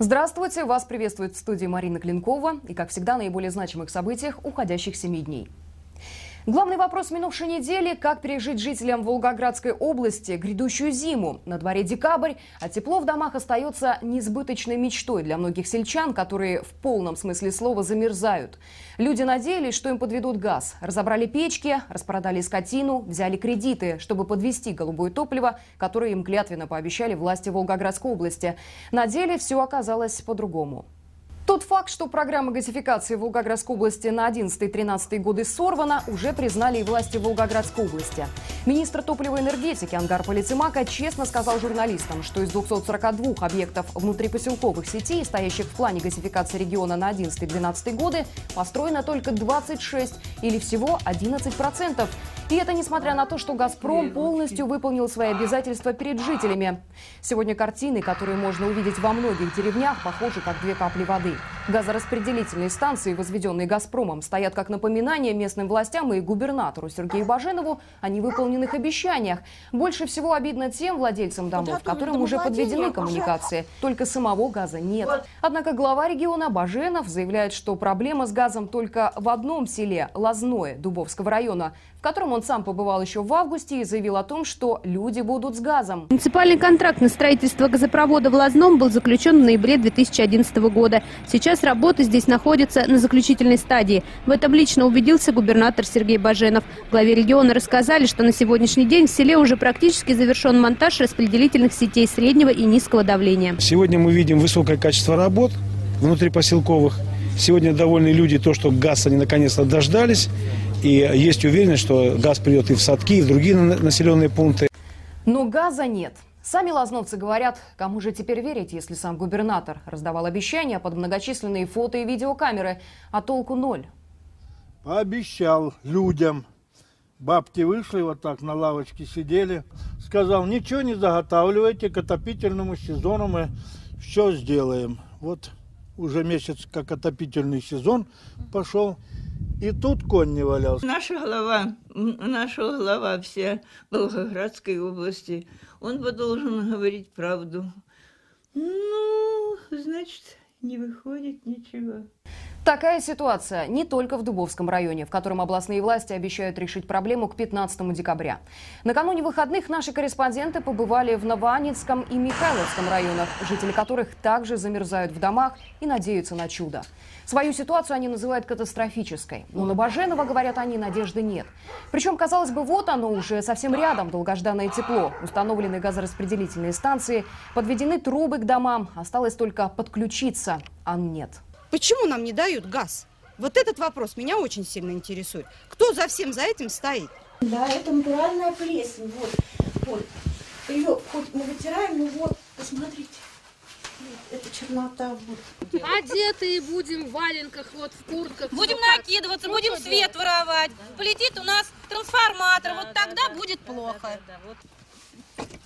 Здравствуйте! Вас приветствует в студии Марина Клинкова и, как всегда, наиболее значимых событиях уходящих семи дней. Главный вопрос минувшей недели – как пережить жителям Волгоградской области грядущую зиму. На дворе декабрь, а тепло в домах остается несбыточной мечтой для многих сельчан, которые в полном смысле слова замерзают. Люди надеялись, что им подведут газ. Разобрали печки, распродали скотину, взяли кредиты, чтобы подвести голубое топливо, которое им клятвенно пообещали власти Волгоградской области. На деле все оказалось по-другому. Тот факт, что программа газификации в Волгоградской области на 11-13 годы сорвана, уже признали и власти Волгоградской области. Министр топлива и энергетики Ангар Полицемака честно сказал журналистам, что из 242 объектов внутрипоселковых сетей, стоящих в плане газификации региона на 11-12 годы, построено только 26 или всего 11%. И это несмотря на то, что «Газпром» полностью выполнил свои обязательства перед жителями. Сегодня картины, которые можно увидеть во многих деревнях, похожи как две капли воды. Газораспределительные станции, возведенные «Газпромом», стоят как напоминание местным властям и губернатору Сергею Баженову о невыполненных обещаниях. Больше всего обидно тем владельцам домов, которым уже подведены коммуникации. Только самого газа нет. Однако глава региона Баженов заявляет, что проблема с газом только в одном селе – Лазное Дубовского района в котором он сам побывал еще в августе и заявил о том, что люди будут с газом. Муниципальный контракт на строительство газопровода в Лазном был заключен в ноябре 2011 года. Сейчас работы здесь находятся на заключительной стадии. В этом лично убедился губернатор Сергей Баженов. Главе региона рассказали, что на сегодняшний день в селе уже практически завершен монтаж распределительных сетей среднего и низкого давления. Сегодня мы видим высокое качество работ внутрипоселковых. Сегодня довольны люди то, что газ они наконец-то дождались. И есть уверенность, что газ придет и в садки, и в другие населенные пункты. Но газа нет. Сами лазновцы говорят, кому же теперь верить, если сам губернатор раздавал обещания под многочисленные фото и видеокамеры, а толку ноль. Пообещал людям. Бабки вышли вот так на лавочке сидели. Сказал, ничего не заготавливайте, к отопительному сезону мы все сделаем. Вот уже месяц как отопительный сезон пошел. И тут конь не валялся. Наша глава, наша глава вся Волгоградской области, он бы должен говорить правду. Ну, значит, не выходит ничего. Такая ситуация не только в Дубовском районе, в котором областные власти обещают решить проблему к 15 декабря. Накануне выходных наши корреспонденты побывали в Новоанинском и Михайловском районах, жители которых также замерзают в домах и надеются на чудо. Свою ситуацию они называют катастрофической. Но на Баженова, говорят они, надежды нет. Причем, казалось бы, вот оно уже совсем рядом, долгожданное тепло. Установлены газораспределительные станции, подведены трубы к домам. Осталось только подключиться, а нет. Почему нам не дают газ? Вот этот вопрос меня очень сильно интересует. Кто за всем за этим стоит? Да, это натуральная плесень. Вот, вот. Ее хоть мы вытираем, ну вот, посмотрите. Это чернота. Вот. Одетые будем в валенках, вот в куртках. Будем накидываться, Ну, будем свет воровать. Полетит у нас трансформатор, вот тогда будет плохо.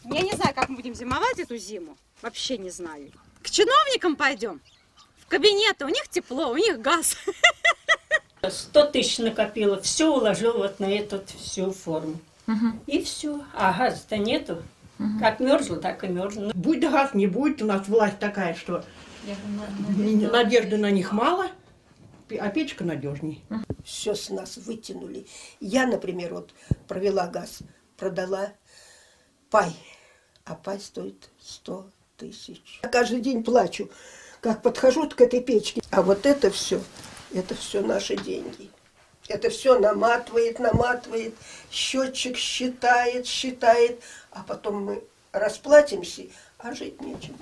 Я не знаю, как мы будем зимовать эту зиму. Вообще не знаю. К чиновникам пойдем. Кабинеты. У них тепло, у них газ. Сто тысяч накопила, все уложил вот на эту всю форму. И все. А газа-то нету. Как мерзла, так и мерзла. Будь да газ не будет, у нас власть такая, что надежды на них мало, а печка надежней. Все с нас вытянули. Я, например, вот провела газ, продала пай, а пай стоит 100 тысяч. Я каждый день плачу, как подхожу к этой печке. А вот это все, это все наши деньги. Это все наматывает, наматывает, счетчик считает, считает, а потом мы расплатимся, а жить нечем.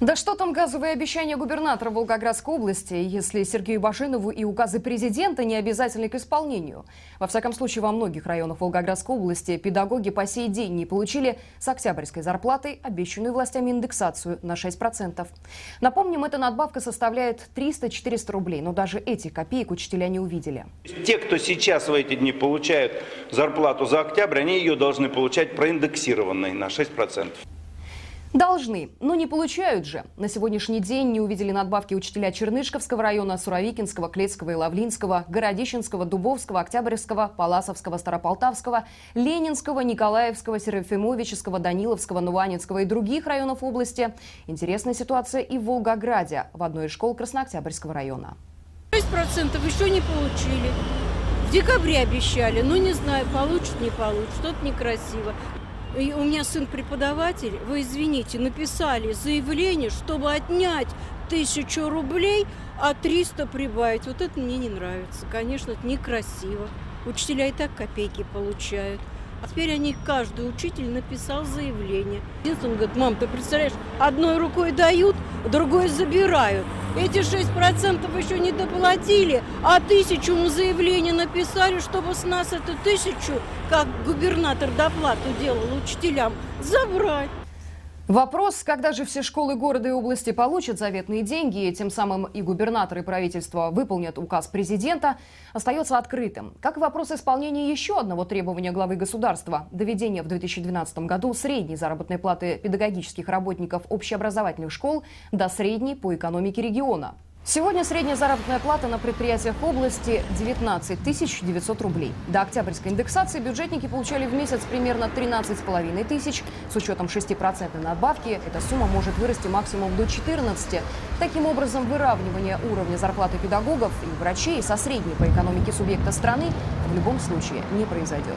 Да что там газовые обещания губернатора Волгоградской области, если Сергею Башинову и указы президента не обязательны к исполнению? Во всяком случае, во многих районах Волгоградской области педагоги по сей день не получили с октябрьской зарплатой обещанную властями индексацию на 6%. Напомним, эта надбавка составляет 300-400 рублей, но даже эти копеек учителя не увидели. Те, кто сейчас в эти дни получают зарплату за октябрь, они ее должны получать проиндексированной на 6%. Должны, но не получают же. На сегодняшний день не увидели надбавки учителя Чернышковского района, Суровикинского, Клецкого и Лавлинского, Городищенского, Дубовского, Октябрьского, Паласовского, Старополтавского, Ленинского, Николаевского, Серафимовического, Даниловского, Нуванинского и других районов области. Интересная ситуация и в Волгограде, в одной из школ Краснооктябрьского района. 6% еще не получили. В декабре обещали, но не знаю, получат, не получат. Что-то некрасиво. И у меня сын преподаватель, вы извините, написали заявление, чтобы отнять тысячу рублей, а 300 прибавить. Вот это мне не нравится. Конечно, это некрасиво. Учителя и так копейки получают. А теперь они, каждый учитель написал заявление. Единственное, он говорит, мам, ты представляешь, одной рукой дают, другой забирают. Эти 6% еще не доплатили, а тысячу мы заявление написали, чтобы с нас эту тысячу, как губернатор доплату делал учителям, забрать. Вопрос, когда же все школы города и области получат заветные деньги, и тем самым и губернатор, и правительство выполнят указ президента, остается открытым. Как и вопрос исполнения еще одного требования главы государства – доведения в 2012 году средней заработной платы педагогических работников общеобразовательных школ до средней по экономике региона – Сегодня средняя заработная плата на предприятиях области 19 900 рублей. До октябрьской индексации бюджетники получали в месяц примерно 13,5 тысяч. С учетом 6% надбавки эта сумма может вырасти максимум до 14. Таким образом, выравнивание уровня зарплаты педагогов и врачей со средней по экономике субъекта страны в любом случае не произойдет.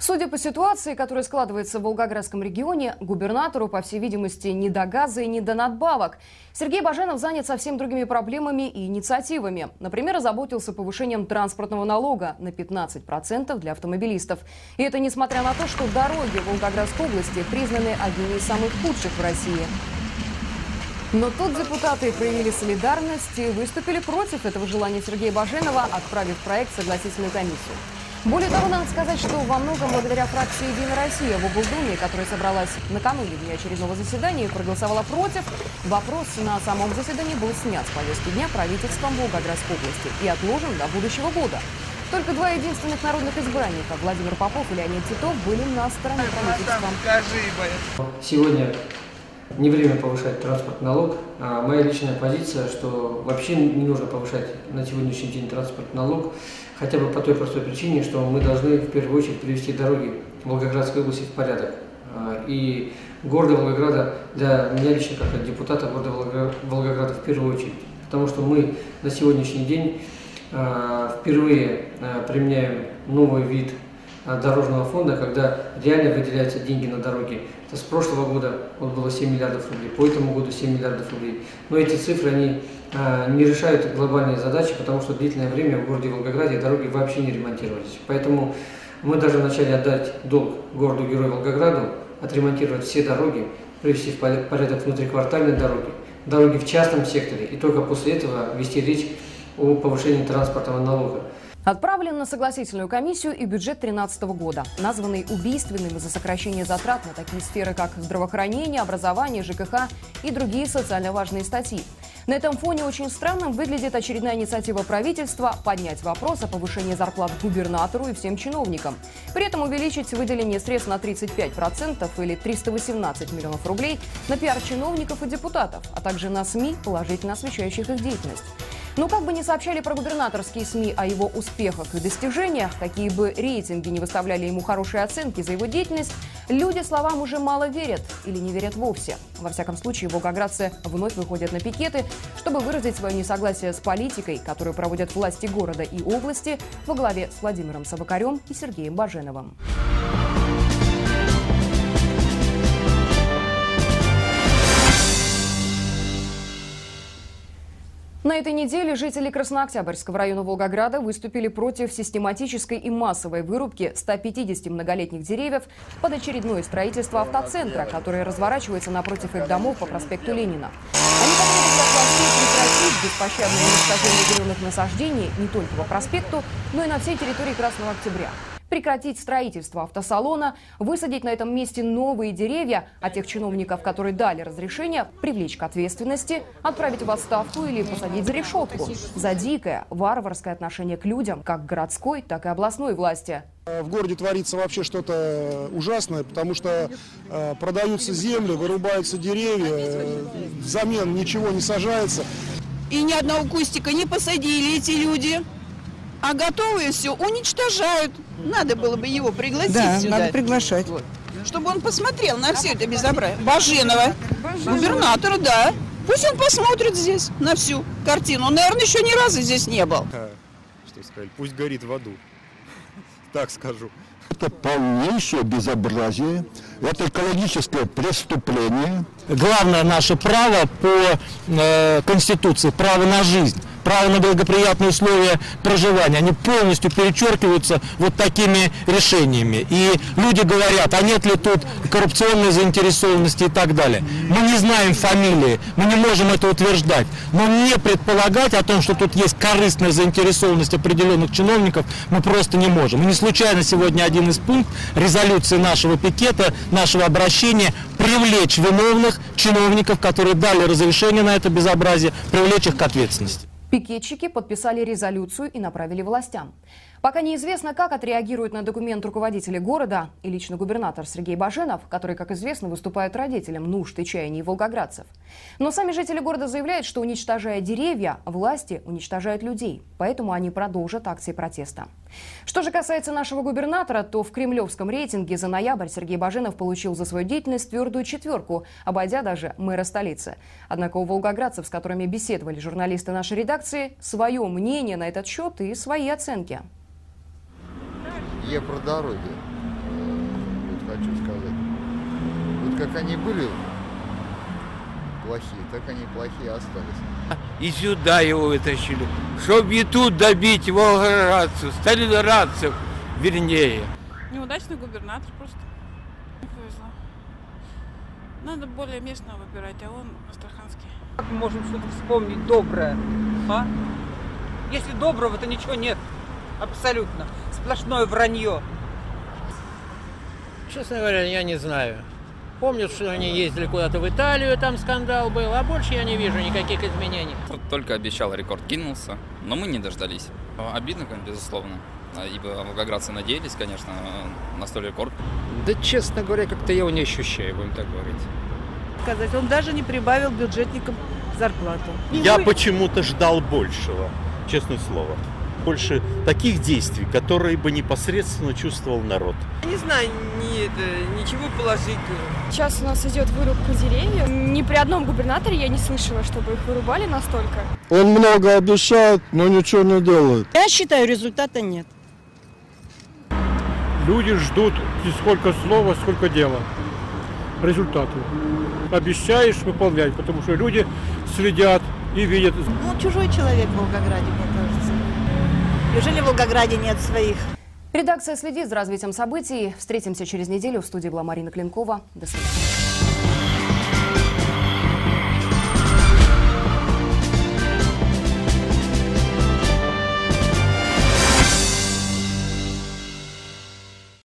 Судя по ситуации, которая складывается в Волгоградском регионе, губернатору, по всей видимости, не до газа и не до надбавок. Сергей Баженов занят совсем другими проблемами и инициативами. Например, озаботился повышением транспортного налога на 15% для автомобилистов. И это несмотря на то, что дороги в Волгоградской области признаны одними из самых худших в России. Но тут депутаты проявили солидарность и выступили против этого желания Сергея Баженова, отправив проект в согласительную комиссию. Более того, надо сказать, что во многом благодаря фракции «Единая Россия» в облдуме, которая собралась накануне дня очередного заседания и проголосовала против, вопрос на самом заседании был снят с повестки дня правительством Волгоградской области и отложен до будущего года. Только два единственных народных избранника, Владимир Попов и Леонид Титов, были на стороне правительства. Сегодня не время повышать транспортный налог. А моя личная позиция, что вообще не нужно повышать на сегодняшний день транспортный налог. Хотя бы по той простой причине, что мы должны в первую очередь привести дороги Волгоградской области в порядок. А, и города Волгограда, для меня лично как депутата города Волгограда в первую очередь. Потому что мы на сегодняшний день а, впервые применяем новый вид дорожного фонда, когда реально выделяются деньги на дороги. Это с прошлого года вот было 7 миллиардов рублей, по этому году 7 миллиардов рублей. Но эти цифры, они а, не решают глобальные задачи, потому что длительное время в городе Волгограде дороги вообще не ремонтировались. Поэтому мы даже начали отдать долг городу-герою Волгограду, отремонтировать все дороги, привести в порядок внутриквартальные дороги, дороги в частном секторе, и только после этого вести речь о повышении транспортного налога. Отправлен на согласительную комиссию и бюджет 2013 года, названный убийственным из-за сокращения затрат на такие сферы, как здравоохранение, образование, ЖКХ и другие социально важные статьи. На этом фоне очень странным выглядит очередная инициатива правительства поднять вопрос о повышении зарплат губернатору и всем чиновникам. При этом увеличить выделение средств на 35% или 318 миллионов рублей на пиар чиновников и депутатов, а также на СМИ, положительно освещающих их деятельность. Но как бы ни сообщали про губернаторские СМИ о его успехах и достижениях, какие бы рейтинги не выставляли ему хорошие оценки за его деятельность, люди словам уже мало верят или не верят вовсе. Во всяком случае, волгоградцы вновь выходят на пикеты, чтобы выразить свое несогласие с политикой, которую проводят власти города и области во главе с Владимиром Савакарем и Сергеем Баженовым. На этой неделе жители Краснооктябрьского района Волгограда выступили против систематической и массовой вырубки 150 многолетних деревьев под очередное строительство автоцентра, которое разворачивается напротив их домов по проспекту Ленина. Они потребовали от властей прекратить беспощадное уничтожение зеленых насаждений не только по проспекту, но и на всей территории Красного Октября. Прекратить строительство автосалона, высадить на этом месте новые деревья, а тех чиновников, которые дали разрешение, привлечь к ответственности, отправить в отставку или посадить за решетку за дикое, варварское отношение к людям, как городской, так и областной власти. В городе творится вообще что-то ужасное, потому что э, продаются земли, вырубаются деревья, э, взамен ничего не сажается. И ни одного кустика не посадили эти люди, а готовые все уничтожают. Надо было бы его пригласить Да, сюда. надо приглашать. Вот. Чтобы он посмотрел на все это безобразие. Баженова, губернатора, да. Пусть он посмотрит здесь на всю картину. Он, наверное, еще ни разу здесь не был. Что сказать, пусть горит в аду. Так скажу. Это полнейшее безобразие, это экологическое преступление. Главное наше право по э, Конституции, право на жизнь, право на благоприятные условия проживания, они полностью перечеркиваются вот такими решениями. И люди говорят, а нет ли тут коррупционной заинтересованности и так далее. Мы не знаем фамилии, мы не можем это утверждать, но не предполагать о том, что тут есть корыстная заинтересованность определенных чиновников, мы просто не можем. И не случайно сегодня один из пунктов резолюции нашего пикета, нашего обращения привлечь виновных чиновников, которые дали разрешение на это безобразие, привлечь их к ответственности. Пикетчики подписали резолюцию и направили властям. Пока неизвестно, как отреагируют на документ руководители города и лично губернатор Сергей Баженов, который, как известно, выступает родителем нужд и чаяний волгоградцев. Но сами жители города заявляют, что уничтожая деревья, власти уничтожают людей, поэтому они продолжат акции протеста. Что же касается нашего губернатора, то в кремлевском рейтинге за ноябрь Сергей Баженов получил за свою деятельность твердую четверку, обойдя даже мэра столицы. Однако у волгоградцев, с которыми беседовали журналисты нашей редакции, свое мнение на этот счет и свои оценки. Я про дороги. э, Вот хочу сказать. Вот как они были плохие, так они плохие остались. И сюда его вытащили, чтобы и тут добить волгоградцев, сталинградцев, вернее. Неудачный губернатор просто. Не повезло. Надо более местного выбирать, а он астраханский. Как мы можем что-то вспомнить доброе, а? Если доброго, то ничего нет. Абсолютно. Сплошное вранье. Честно говоря, я не знаю. Помню, что они ездили куда-то в Италию, там скандал был, а больше я не вижу никаких изменений. Только обещал рекорд кинулся, но мы не дождались. Обидно, конечно, безусловно. А, Ибо волгоградцы надеялись, конечно, на столь рекорд. Да, честно говоря, как-то я его не ощущаю, будем так говорить. сказать. Он даже не прибавил бюджетникам зарплату. Я почему-то ждал большего, честное слово. Больше таких действий, которые бы непосредственно чувствовал народ. Не знаю, ни, это, ничего положительного. Сейчас у нас идет вырубка деревьев. Ни при одном губернаторе я не слышала, чтобы их вырубали настолько. Он много обещает, но ничего не делает. Я считаю, результата нет. Люди ждут не сколько слова, сколько дела. Результаты. Обещаешь выполнять, потому что люди следят и видят. Ну, чужой человек в Волгограде, кажется. Неужели в Волгограде нет своих? Редакция следит за развитием событий. Встретимся через неделю. В студии была Марина Клинкова. До свидания.